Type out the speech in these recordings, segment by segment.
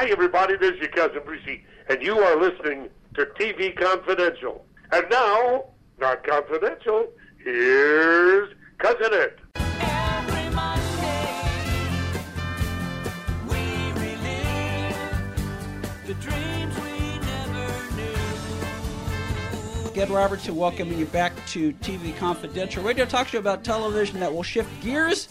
Hi, everybody. This is your cousin Brucey, and you are listening to TV Confidential. And now, not confidential, here's Cousin It. Every Monday, we relive the dreams we never knew. Ed Robertson welcoming you back to TV Confidential radio talk show about television that will shift gears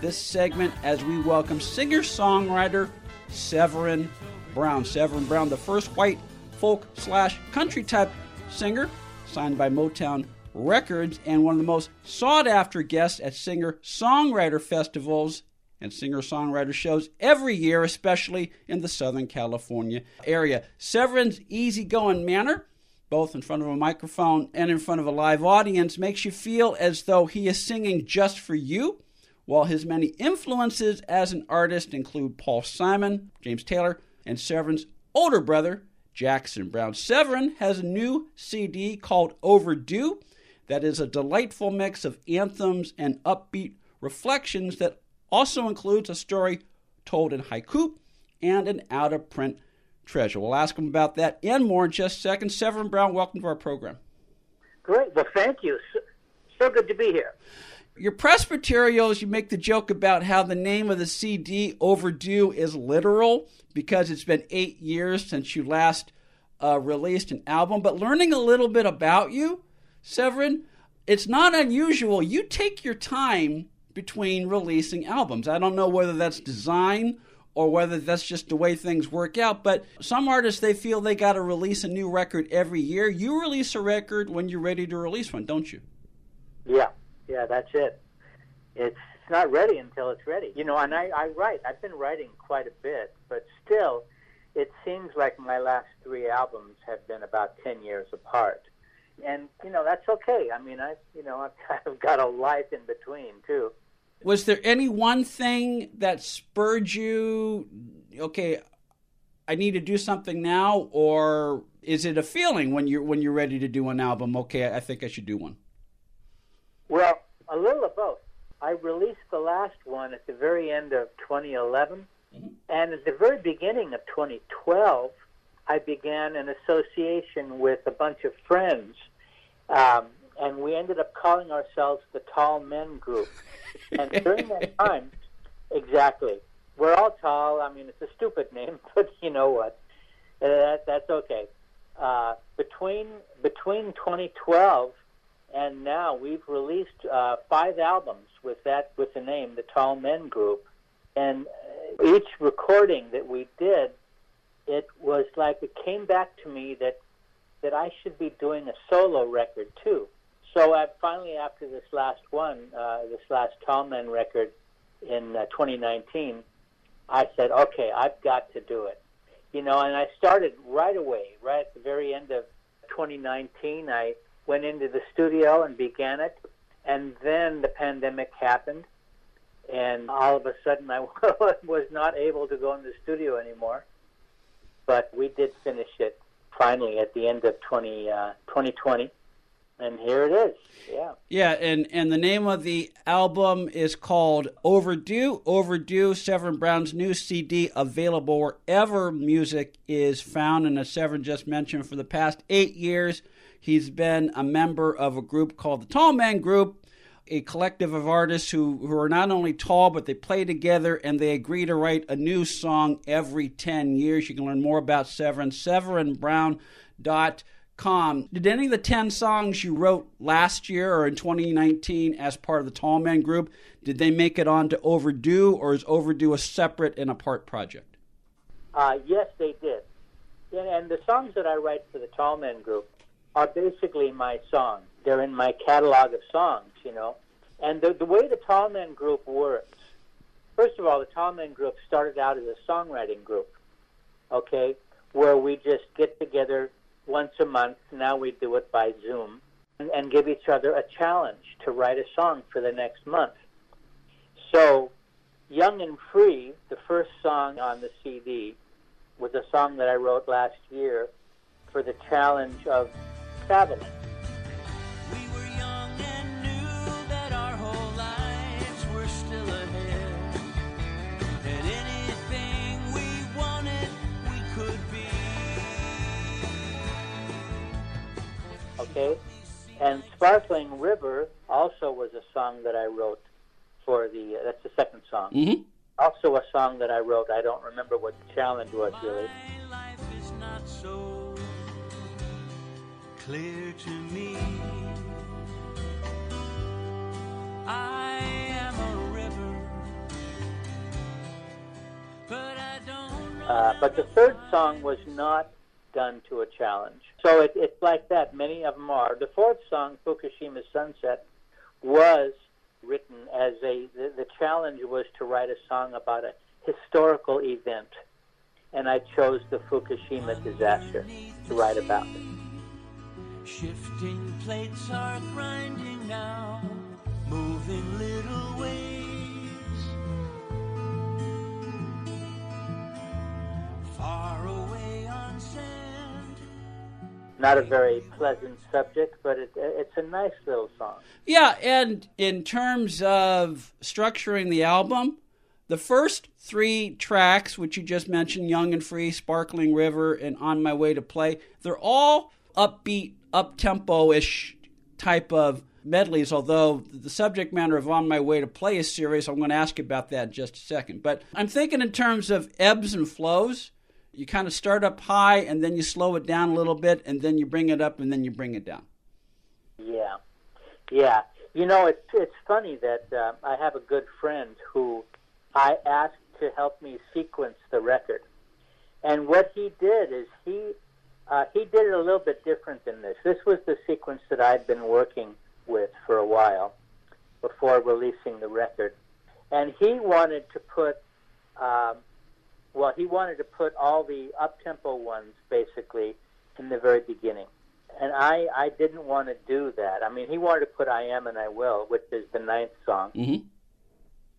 this segment as we welcome singer-songwriter Severin Browne. Severin Browne, the first white folk slash country type singer signed by Motown Records and one of the most sought after guests at singer songwriter festivals and singer songwriter shows every year, especially in the Southern California area. Severin's easygoing manner, both in front of a microphone and in front of a live audience, makes you feel as though he is singing just for you. While his many influences as an artist include Paul Simon, James Taylor, and Severin's older brother, Jackson Browne. Severin has a new CD called Overdue that is a delightful mix of anthems and upbeat reflections that also includes a story told in haiku and an out of print treasure. We'll ask him about that and more in just a second. Severin Browne, welcome to our program. Great. Well, thank you. So, so good to be here. Your press materials, you make the joke about how the name of the CD, Overdue, is literal because it's been eight years since you last uh, released an album. But learning a little bit about you, Severin, it's not unusual. You take your time between releasing albums. I don't know whether that's design or whether that's just the way things work out, but some artists they feel they got to release a new record every year. You release a record when you're ready to release one, don't you? Yeah, yeah, that's it. It's not ready until it's ready. You know, and I, I write. I've been writing quite a bit, but still, it seems like my last three albums have been about ten years apart. And you know that's okay. I mean, I you know I've of got a life in between too. Was there any one thing that spurred you? Okay, I need to do something now, or is it a feeling when you're when you're ready to do an album? Okay, I think I should do one. Well, a little of both. I released the last one at the very end of 2011, and at the very beginning of 2012, I began an association with a bunch of friends, um, and we ended up calling ourselves the Tall Men Group. And during that time, exactly, we're all tall. I mean, it's a stupid name, but you know what? Uh, that, that's okay. Uh, between between 2012 and now we've released uh, five albums with that with the name the Tall Men Group, and each recording that we did, it was like it came back to me that that I should be doing a solo record too. So I finally, after this last one, uh, this last Tall Men record in uh, 2019, I said, okay, I've got to do it. You know, and I started right away, right at the very end of 2019. I went into the studio and began it. And then the pandemic happened, and all of a sudden I was not able to go in the studio anymore. But we did finish it finally at the end of 20, uh, 2020. And here it is. Yeah. Yeah, and, and the name of the album is called Overdue. Overdue, Severin Browne's new CD, available wherever music is found. And as Severin just mentioned, for the past eight years, he's been a member of a group called the Tall Man Group, a collective of artists who, who are not only tall, but they play together and they agree to write a new song every 10 years. You can learn more about Severin, severinbrowne.com. Did any of the 10 songs you wrote last year or in 2019 as part of the Tall Man Group, did they make it on to Overdue, or is Overdue a separate and apart project? Uh, yes, they did. And, the songs that I write for the Tall Men Group are basically my songs. They're in my catalog of songs, you know. And the, the way the Tall Men Group works, first of all, the Tall Men Group started out as a songwriting group. okay, where we just get together once a month. Now we do it by Zoom and, and give each other a challenge to write a song for the next month. So, Young and Free, the first song on the CD, was a song that I wrote last year for the challenge of traveling. We were young and knew that our whole lives were still ahead. And anything we wanted, we could be. okay? And Sparkling River also was a song that I wrote for the, uh, that's the second song. Mm-hmm. Also a song that I wrote, I don't remember what the challenge was really. Clear to me. I am a river, but I don't. Uh, but the third song was not done to a challenge. So it, it's like that. Many of them are. The fourth song, Fukushima Sunset, was written as a, the, the challenge was to write a song about a historical event. And I chose the Fukushima disaster to write about it. Shifting plates are grinding now, moving little waves. Far away on sand. Not a very pleasant subject, but it, it's a nice little song. Yeah, and in terms of structuring the album, the first three tracks, which you just mentioned, Young and Free, Sparkling River, and On My Way to Play, they're all upbeat, up tempo ish type of medleys, although the subject matter of On My Way to Play is serious. I'm going to ask you about that in just a second. But I'm thinking in terms of ebbs and flows. You kind of start up high and then you slow it down a little bit and then you bring it up and then you bring it down. Yeah, yeah. You know, it's it's funny that uh, I have a good friend who I asked to help me sequence the record, and what he did is he uh, he did it a little bit different than this. This was the sequence that I'd been working with for a while before releasing the record, and he wanted to put. Um, well, he wanted to put all the up tempo ones basically in the very beginning and I I didn't want to do that. I mean, he wanted to put "I Am and I Will," which is the ninth song, Mm-hmm.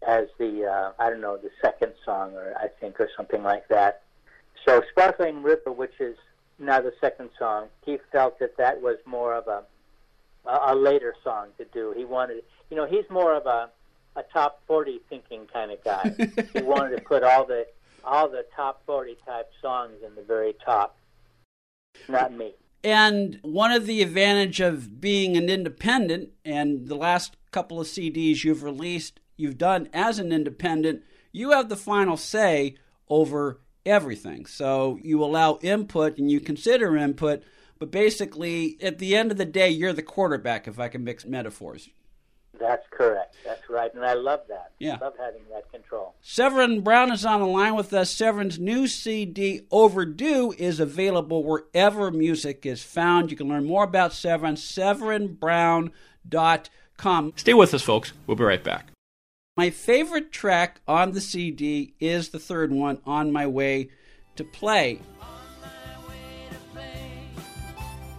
as the uh, I don't know the second song, or I think, or something like that. So, "Sparkling River," which is now the second song, he felt that that was more of a a, a later song to do. He wanted, you know, he's more of a a top forty thinking kind of guy. he wanted to put all the all the top forty type songs in the very top. Not me. And one of the advantage of being an independent and the last couple of CDs you've released, you've done as an independent, you have the final say over everything. So you allow input and you consider input, but basically at the end of the day you're the quarterback if I can mix metaphors. That's correct. That's right, and I love that. Yeah. love having that control. Severin Browne is on the line with us. Severin's new CD, Overdue, is available wherever music is found. You can learn more about Severin, severinbrowne.com. Stay with us, folks. We'll be right back. My favorite track on the CD is the third one, On My Way to Play.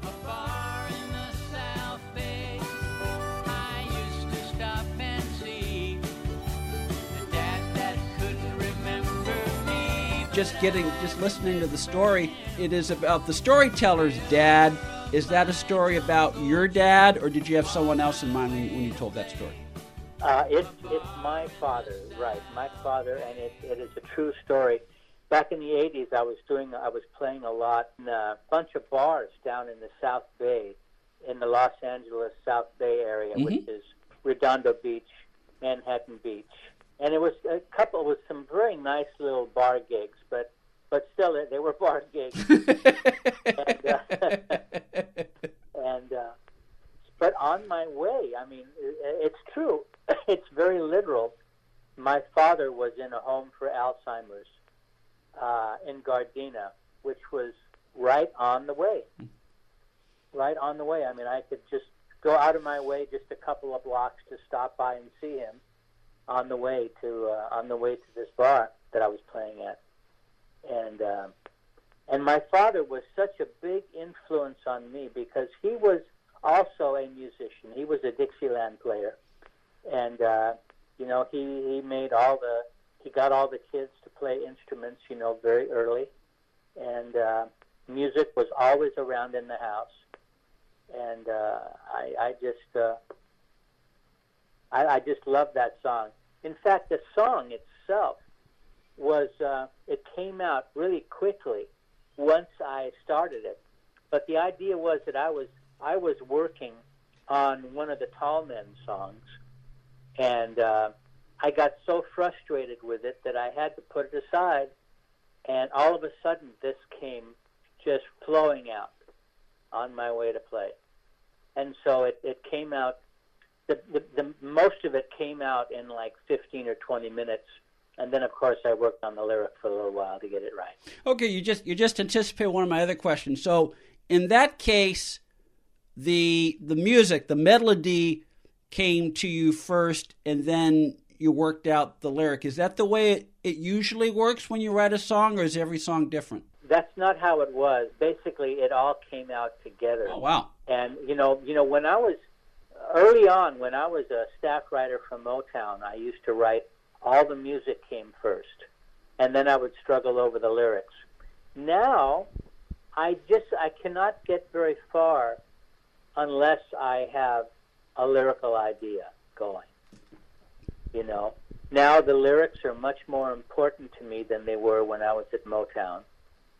Afar in the South Bay, I used to stop and see the dad that couldn't remember me. Just getting, just listening to the story, it is about the storyteller's dad. Is that a story about your dad, or did you have someone else in mind when you told that story? Uh, it, it's my father, right? My father, and it, it is a true story. Back in the '80s, I was doing, I was playing a lot in a bunch of bars down in the South Bay, in the Los Angeles South Bay area, which is Redondo Beach, Manhattan Beach, and it was a couple with some very nice little bar gigs, but but still, they- they were bar gigs. and, uh, and uh, but on my way, I mean, it's true. It's very literal. My father was in a home for Alzheimer's uh, in Gardena, which was right on the way. Right on the way. I mean, I could just go out of my way just a couple of blocks to stop by and see him on the way to uh, on the way to this bar that I was playing at. And uh, And my father was such a big influence on me because he was also a musician. He was a Dixieland player, and uh, you know he he made all the he got all the kids to play instruments. You know very early, and uh, music was always around in the house. And uh, I I just uh, I, I just love that song. In fact, the song itself was uh, it came out really quickly once I started it. But the idea was that I was I was working on one of the Tall Men songs, and uh, I got so frustrated with it that I had to put it aside. And all of a sudden, this came just flowing out on my way to play, and so it, it came out. The, the, the most of it came out in like 15 or 20 minutes and then of course I worked on the lyric for a little while to get it right. Okay, you just you just anticipated one of my other questions. So in that case, the the music, the melody came to you first, and then you worked out the lyric. Is that the way it, it usually works when you write a song, or is every song different? That's not how it was. Basically, it all came out together. Oh wow! And you know, you know, when I was early on, when I was a staff writer for Motown, I used to write all the music came first, and then I would struggle over the lyrics. Now, I just I cannot get very far unless I have a lyrical idea going. You know, now the lyrics are much more important to me than they were when I was at Motown,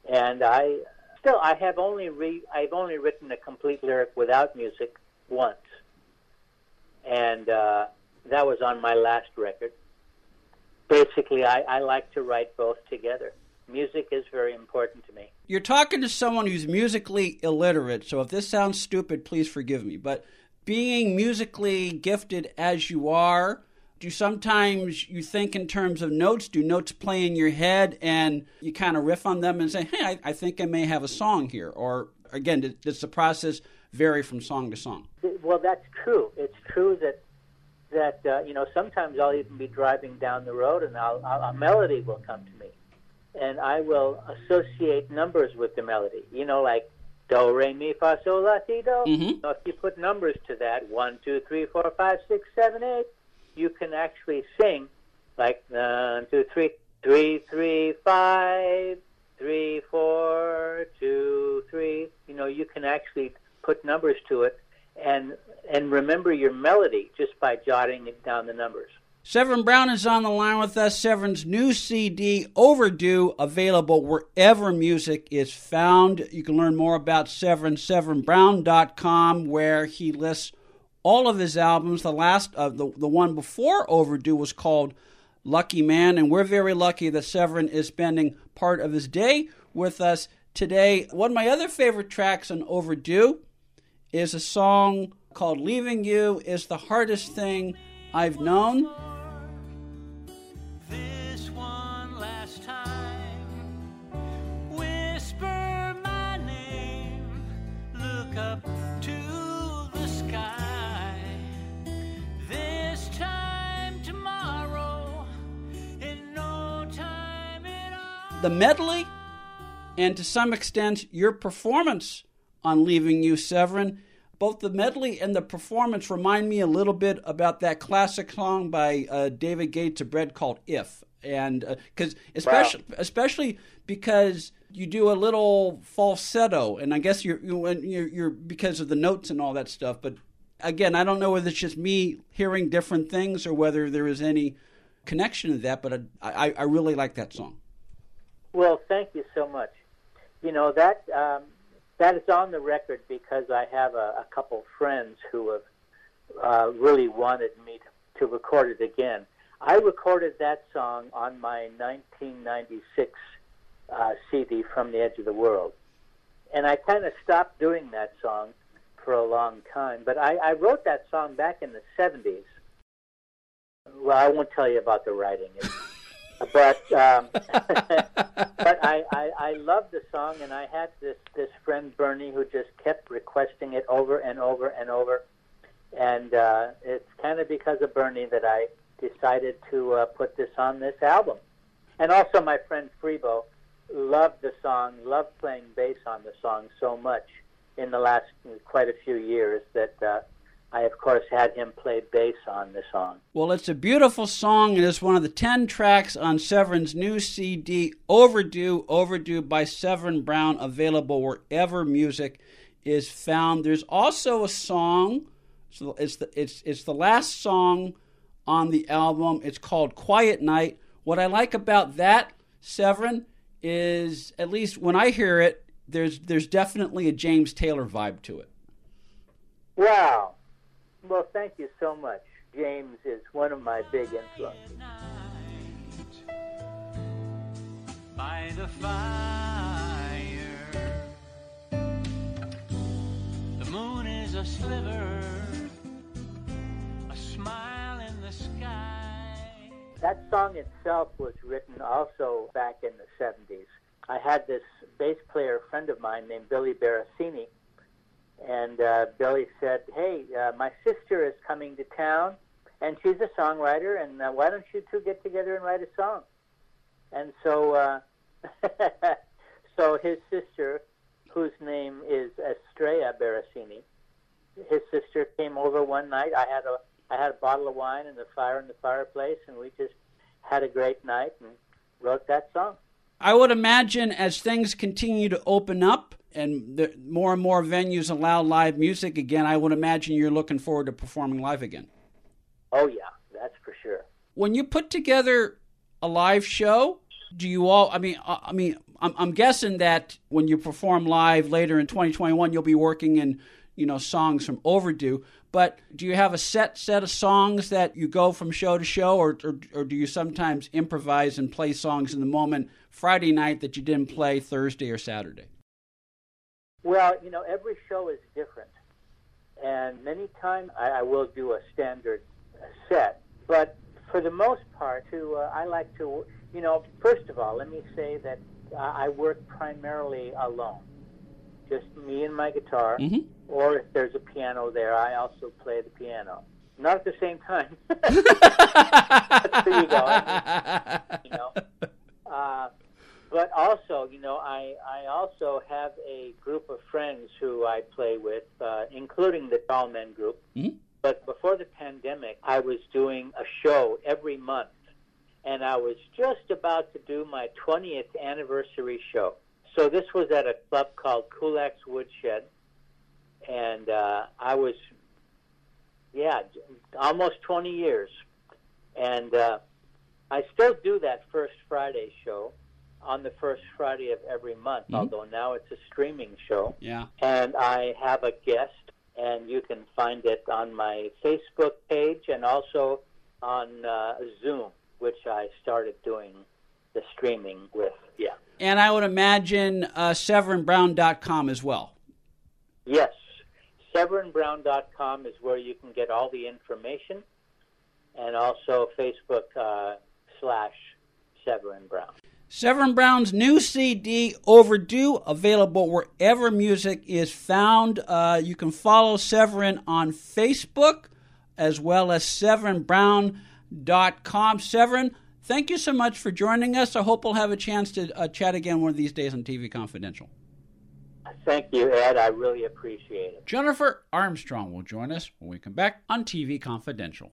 and I still I have only re I've only written a complete lyric without music once, and uh, that was on my last record basically, I, I like to write both together. Music is very important to me. You're talking to someone who's musically illiterate, so if this sounds stupid, please forgive me. But being musically gifted as you are, do sometimes you think in terms of notes? Do notes play in your head and you kind of riff on them and say, hey, I, I think I may have a song here? Or again, does the process vary from song to song? Well, that's true. It's true that that uh, you know sometimes I'll even be driving down the road and I'll, I'll, a melody will come to me, and I will associate numbers with the melody. You know, like do re mi fa sol la ti do. Mm-hmm. if you put numbers to that, one, two, three, four, five, six, seven, eight, you can actually sing like one, two, three, three, three, five, three, four, two, three. You know, you can actually put numbers to it and and remember your melody just by jotting down the numbers. Severin Browne is on the line with us. Severin's new CD, Overdue, available wherever music is found. You can learn more about Severin, severinbrowne.com, where he lists all of his albums. The last, uh, the, the one before Overdue was called Lucky Man, and we're very lucky that Severin is spending part of his day with us today. One of my other favorite tracks on Overdue is a song called Leaving You is the hardest thing I've known. The medley, and to some extent, your performance on Leaving You, Severin. Both the medley and the performance remind me a little bit about that classic song by uh, David Gates of Bread called "If," and because uh, especially wow. especially because you do a little falsetto, and I guess you're, you're you're because of the notes and all that stuff. But again, I don't know whether it's just me hearing different things or whether there is any connection to that. But I, I, I really like that song. Well, thank you so much. You know that um, that is on the record because I have a, a couple friends who have uh, really wanted me to, to record it again. I recorded that song on my 1996 uh, CD, From the Edge of the World. And I kind of stopped doing that song for a long time. But I, I wrote that song back in the 70s. Well, I won't tell you about the writing. It's, but um, but I, I I love the song, and I had this this friend Bernie who just kept requesting it over and over and over, and uh, it's kind of because of Bernie that I decided to uh, put this on this album, and also my friend Freebo, loved the song, loved playing bass on the song so much in the last quite a few years that uh, I, of course, had him play bass on the song. Well, it's a beautiful song, and it's one of the 10 tracks on Severin's new CD, Overdue, Overdue by Severin Browne, available wherever music is found. There's also a song, so it's the, it's, it's the last song on the album. It's called Quiet Night. What I like about that, Severin, is at least when I hear it, there's, there's definitely a James Taylor vibe to it. Wow. Well, thank you so much. James is one of my big influences. by the fire. The moon is a sliver, a smile in the sky. That song itself was written also back in the 70s. I had this bass player friend of mine named Billy Barasini, and uh, Billy said, "Hey, uh, my sister is coming to town, and she's a songwriter, and uh, why don't you two get together and write a song?" And so, uh, so his sister, whose name is Estrella Barasini, his sister came over one night. I had a I had a bottle of wine and the fire in the fireplace, and we just had a great night and wrote that song. I would imagine as things continue to open up and the, more and more venues allow live music again, I would imagine you're looking forward to performing live again. Oh yeah, that's for sure. When you put together a live show, do you all? I mean, uh, I mean, I'm, I'm guessing that when you perform live later in 2021, you'll be working in you know songs from Overdue. But do you have a set set of songs that you go from show to show, or, or, or do you sometimes improvise and play songs in the moment Friday night that you didn't play Thursday or Saturday? Well, you know, every show is different, and many times I, I will do a standard set. But for the most part, to uh, I like to, you know, first of all, let me say that uh, I work primarily alone, just me and my guitar. Mhm. Or if there's a piano there, I also play the piano. Not at the same time. there you go. you know. Uh, but also, you know, I, I also have a group of friends who I play with, uh, including the Tall Men group. Mhm. But before the pandemic, I was doing a show every month, and I was just about to do my 20th anniversary show. So this was at a club called Kulak's Woodshed, and uh, I was, yeah, almost 20 years. And uh, I still do that first Friday show on the first Friday of every month, Mhm. although now it's a streaming show. Yeah. And I have a guest, and you can find it on my Facebook page and also on uh, Zoom, which I started doing the streaming with. Yeah. And I would imagine uh, SeverinBrowne.com as well. Yes. SeverinBrowne.com is where you can get all the information, and also Facebook uh, slash Severin Browne. Severin Browne's new CD, Overdue, available wherever music is found. Uh, you can follow Severin on Facebook as well as SeverinBrowne.com. Severin, thank you so much for joining us. I hope we'll have a chance to uh, chat again one of these days on TV Confidential. Thank you, Ed. I really appreciate it. Jennifer Armstrong will join us when we come back on TV Confidential.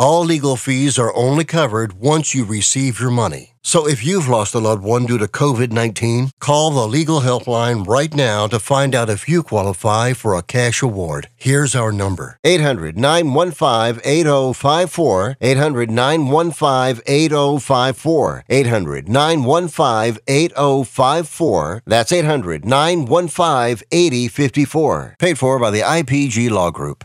All legal fees are only covered once you receive your money. So if you've lost a loved one due to COVID 19, call the legal helpline right now to find out if you qualify for a cash award. Here's our number 800 915 8054. 800 915 8054. 800 915 8054. That's 800 915 8054. Paid for by the IPG Law Group.